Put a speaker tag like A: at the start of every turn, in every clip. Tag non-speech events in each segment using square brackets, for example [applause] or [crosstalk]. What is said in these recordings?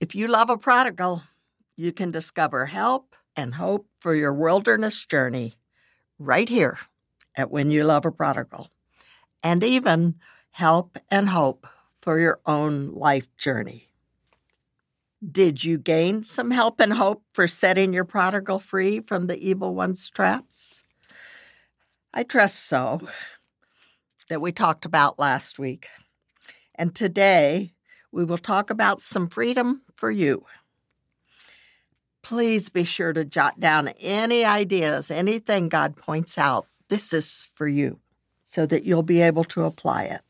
A: If you love a prodigal, you can discover help and hope for your wilderness journey right here at When You Love a Prodigal, and even help and hope for your own life journey. Did you gain some help and hope for setting your prodigal free from the evil one's traps? I trust so, that we talked about last week. And today we will talk about some freedom for you. Please be sure to jot down any ideas, anything God points out. This is for you so that you'll be able to apply it.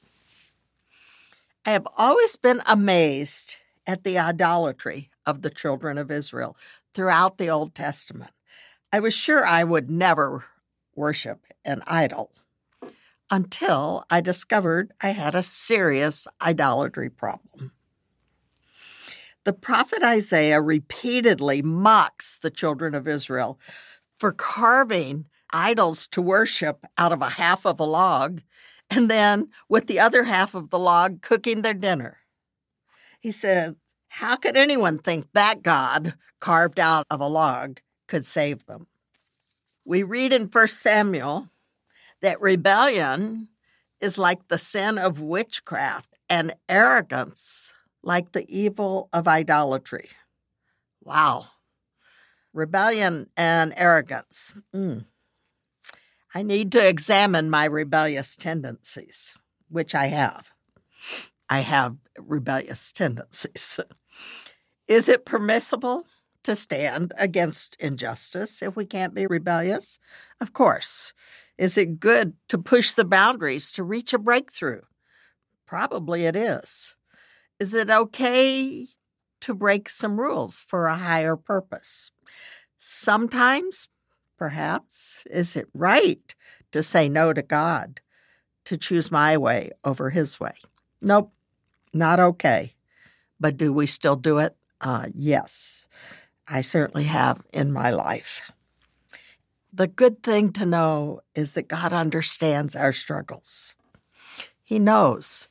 A: I have always been amazed at the idolatry of the children of Israel throughout the Old Testament. I was sure I would never worship an idol until I discovered I had a serious idolatry problem. The prophet Isaiah repeatedly mocks the children of Israel for carving idols to worship out of a half of a log and then with the other half of the log cooking their dinner. He said, How could anyone think that God carved out of a log could save them? We read in 1 Samuel that rebellion is like the sin of witchcraft and arrogance like the evil of idolatry. Wow. Rebellion and arrogance. Mm. I need to examine my rebellious tendencies, which I have. I have rebellious tendencies. [laughs] Is it permissible to stand against injustice if we can't be rebellious? Of course. Is it good to push the boundaries to reach a breakthrough? Probably it is. Is it okay to break some rules for a higher purpose? Sometimes, perhaps, is it right to say no to God, to choose my way over his way? Nope, not okay. But do we still do it? Uh, yes, I certainly have in my life. The good thing to know is that God understands our struggles. He knows.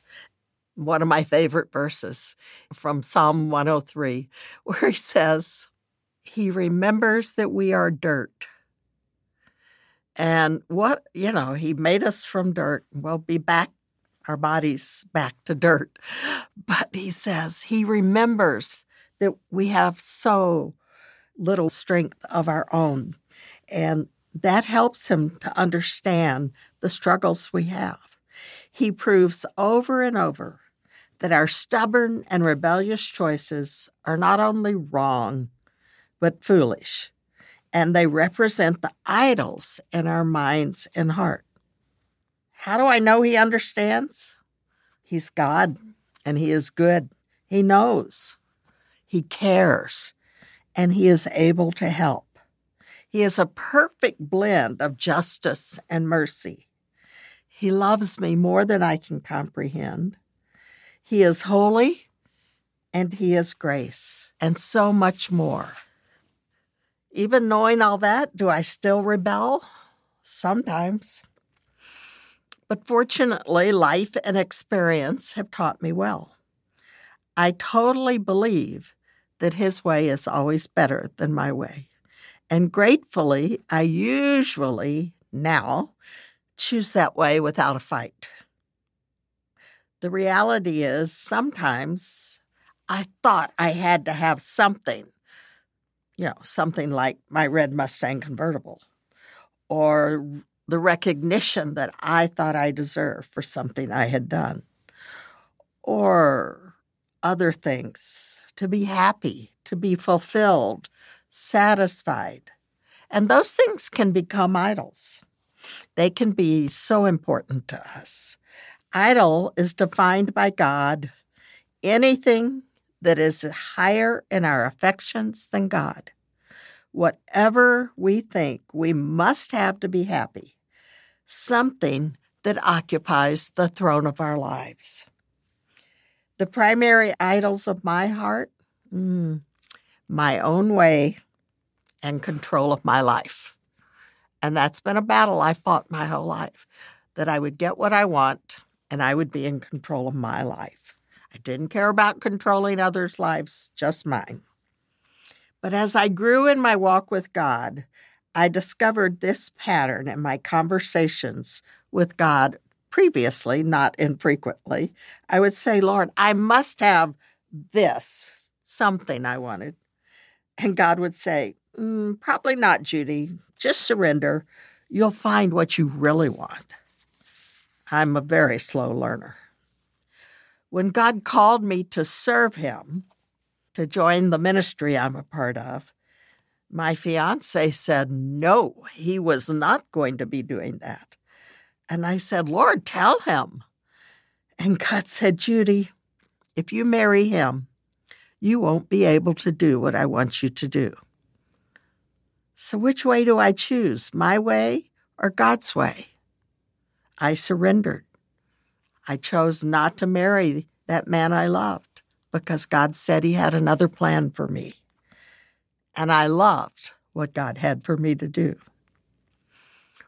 A: One of my favorite verses from Psalm 103, [laughs] where he says, He remembers that we are dirt. And what, you know, He made us from dirt. We'll be back, our bodies back to dirt. [laughs] But He says, He remembers that we have so little strength of our own. And that helps him to understand the struggles we have. He proves over and over that our stubborn and rebellious choices are not only wrong, but foolish, and they represent the idols in our minds and heart. How do I know he understands? He's God and he is good. He knows, he cares, and he is able to help. He is a perfect blend of justice and mercy. He loves me more than I can comprehend. He is holy and He is grace, and so much more. Even knowing all that, do I still rebel? Sometimes. But fortunately, life and experience have taught me well. I totally believe that His way is always better than my way. And gratefully, I usually now choose that way without a fight. The reality is sometimes I thought I had to have something, you know, something like my red Mustang convertible or the recognition that I thought I deserved for something I had done or other things to be happy, to be fulfilled, satisfied. And those things can become idols. They can be so important to us. Idol is defined by God anything that is higher in our affections than God. Whatever we think we must have to be happy, something that occupies the throne of our lives. The primary idols of my heart, mm, my own way and control of my life. And that's been a battle I fought my whole life that I would get what I want and I would be in control of my life. I didn't care about controlling others' lives, just mine. But as I grew in my walk with God, I discovered this pattern in my conversations with God previously, not infrequently. I would say, Lord, I must have this, something I wanted. And God would say, mm, Probably not, Judy. Just surrender. You'll find what you really want. I'm a very slow learner. When God called me to serve Him, to join the ministry I'm a part of, my fiance said no, he was not going to be doing that. And I said, Lord, tell him. And God [laughs] said, Judy, if you marry him, you won't be able to do what I want you to do. So, which way do I choose, my way or God's way? I surrendered. I chose not to marry that man I loved because God said He had another plan for me. And I loved what God had for me to do.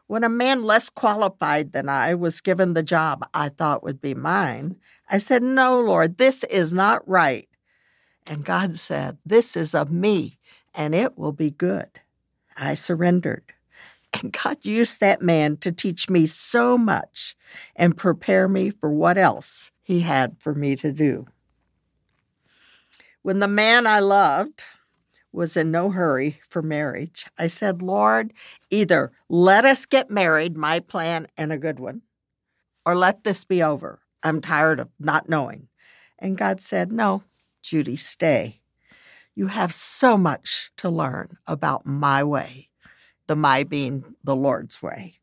A: When a man less qualified than I was given the job I thought would be mine, I said, No, Lord, this is not right. And God said, This is of me, and it will be good. I surrendered. And God used that man to teach me so much and prepare me for what else He had for me to do. When the man I loved was in no hurry for marriage, I said, Lord, either let us get married, my plan and a good one, or let this be over. I'm tired of not knowing. And God said, No, Judy, stay. You have so much to learn about my way the my being the Lord's way.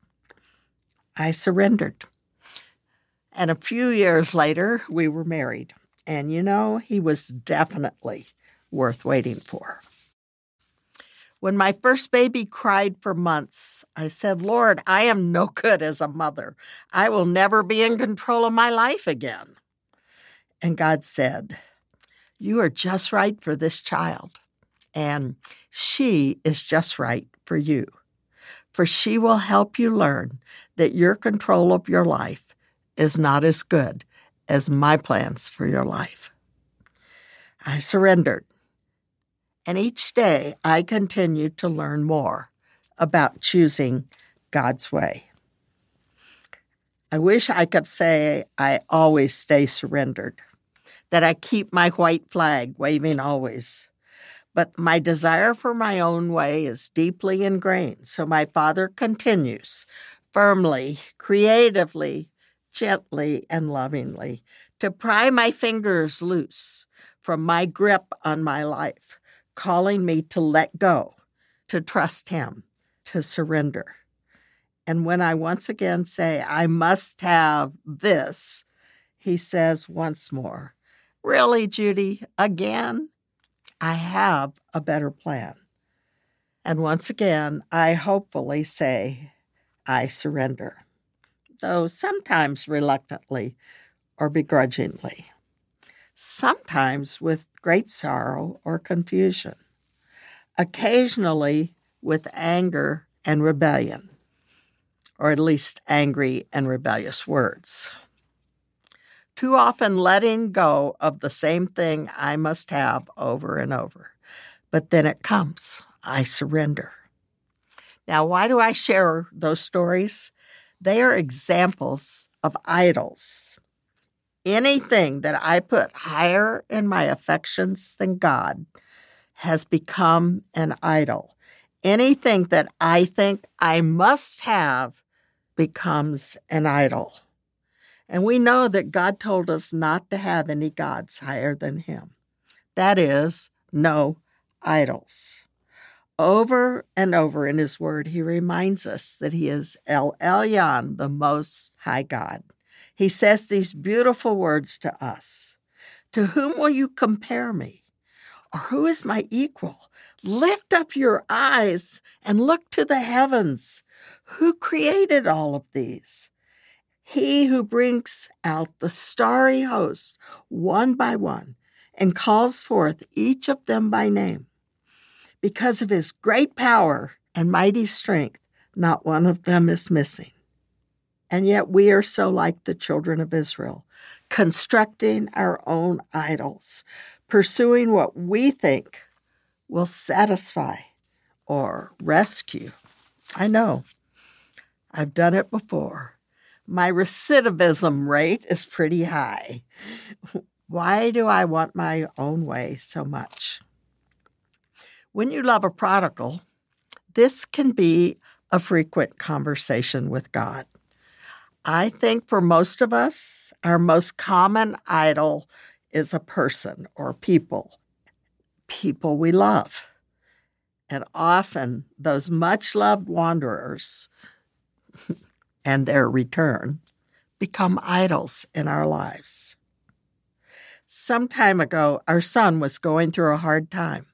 A: I surrendered. And a few years later, we were married. And you know, he was definitely worth waiting for. When my first baby cried for months, I said, Lord, I am no [laughs] good as a mother. I will never be in control of my life again. And God said, You are just right for this child, and she is just right for you for she will help you learn that your control of your life is not as good as my plans for your life. I surrendered, and each day I continued to learn more about choosing God's way. I wish I could say I always stay surrendered, that I keep my white flag waving always. But my desire for my own way is deeply ingrained. So my father continues firmly, creatively, gently, and lovingly to pry my fingers loose from my grip on my life, calling me to let go, to trust him, to surrender. And when I once again say, I must have this, he says once more, Really, Judy, again? I have a better plan. And once again, I hopefully say, I surrender, though sometimes reluctantly or begrudgingly, sometimes with great sorrow or confusion, occasionally with anger and rebellion, or at least angry and rebellious words too often letting go of the same thing I must have over and over. But then it comes. I surrender. Now, why do I share those stories? They are examples of idols. Anything that I put higher in my affections than God has become an idol. Anything that I think I must have becomes an idol. And we know that God told us not to have any gods higher than Him. That is, no idols. Over and over in His Word, He reminds us that He is El Elyon, the Most High God. He says these beautiful words to us To whom will you compare me? Or who is my equal? Lift up your eyes and look to the heavens. Who created all of these? He who brings out the starry host one by one and calls forth each of them by name. Because of his great power and mighty strength, not one of them is missing. And yet we are so like the children of Israel, constructing our own idols, pursuing what we think will satisfy or rescue. I know. I've done it before. My recidivism rate is pretty high. Why do I want my own way so much? When you love a prodigal, this can be a frequent conversation with God. I think for most of us, our most common idol is a person or people, people we love. And often those much loved wanderers and their return become idols in our lives. Some time ago, our son was going through a hard time.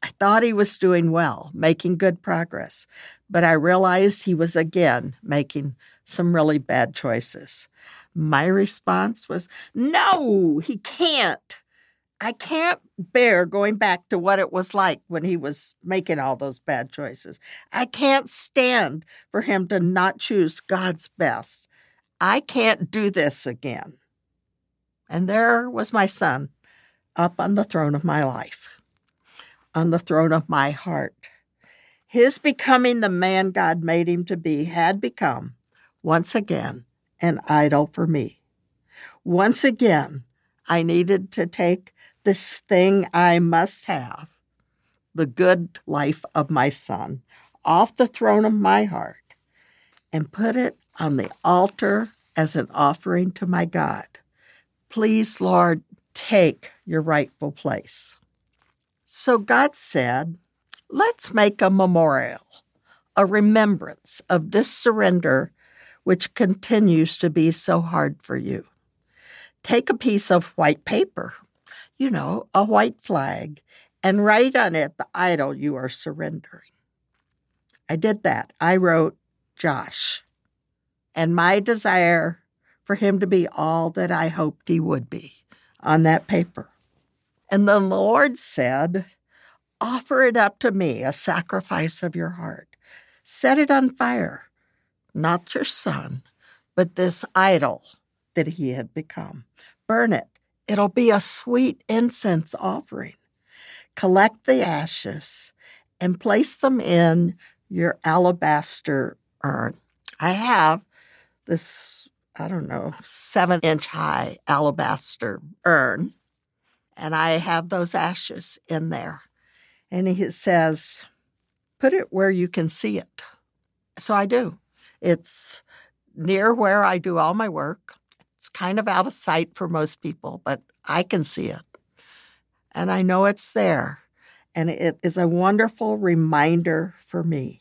A: I thought he was doing well, making good progress, but I realized he was again making some really bad choices. My response was, No, he can't. I can't bear going back to what it was like when he was making all those bad choices. I can't stand for him to not choose God's best. I can't do this again. And there was my son up on the throne of my life, on the throne of my heart. His becoming the man God made him to be had become, once again, an idol for me. Once again, I needed to take this thing I must have, the good life of my son, off the throne of my heart and put it on the altar as an offering to my God. Please, Lord, take your rightful place. So God said, Let's make a memorial, a remembrance of this surrender which continues to be so hard for you. Take a piece of white paper you know, a white flag, and write on it the idol you are surrendering. I did that. I wrote Josh and my desire for him to be all that I hoped he would be on that paper. And then the Lord said, Offer it up to me, a sacrifice of your heart. Set it on fire, not your son, but this idol that he had become. Burn it It'll be a sweet incense offering. Collect the ashes and place them in your alabaster urn. I have this, I don't know, seven inch high alabaster urn, and I have those ashes in there. And he says, put it where you can see it. So I do. It's near where I do all my work. It's kind of out of sight for most people, but I can see it. And I know it's there. And it is a wonderful reminder for me.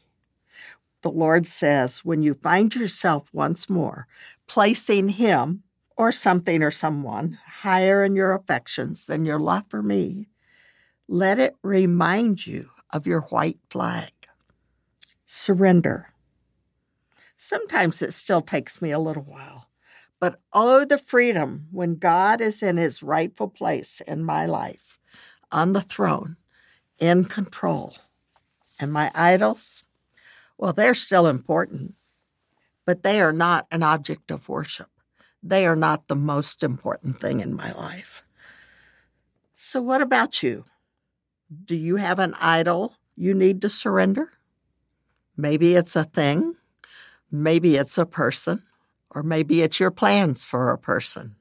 A: The Lord says, when you find yourself once more placing Him or something or someone higher in your affections than your love for me, let it remind you of your white flag. Surrender. Sometimes it still takes me a little while. But oh, the freedom when God is in his rightful place in my life, on the throne, in control. And my idols, well, they're still important, but they are not an object of worship. They are not the most important thing in my life. So, what about you? Do you have an idol you need to surrender? Maybe it's a thing, maybe it's a person. Or maybe it's your plans for a person.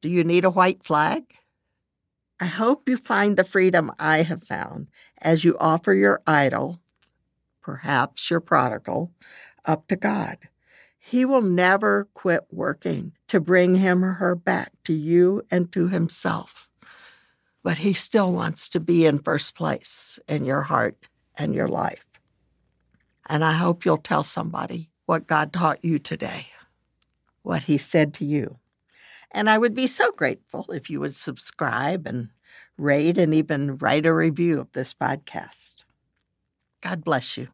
A: Do you need a white flag? I hope you find the freedom I have found as you offer your idol, perhaps your prodigal, up to God. He will never quit working to bring him or her back to you and to himself. But he still wants to be in first place in your heart and your life. And I hope you'll tell somebody what God taught you today what he said to you. And I would be so grateful if you would subscribe and rate and even write a review of this podcast. God bless you.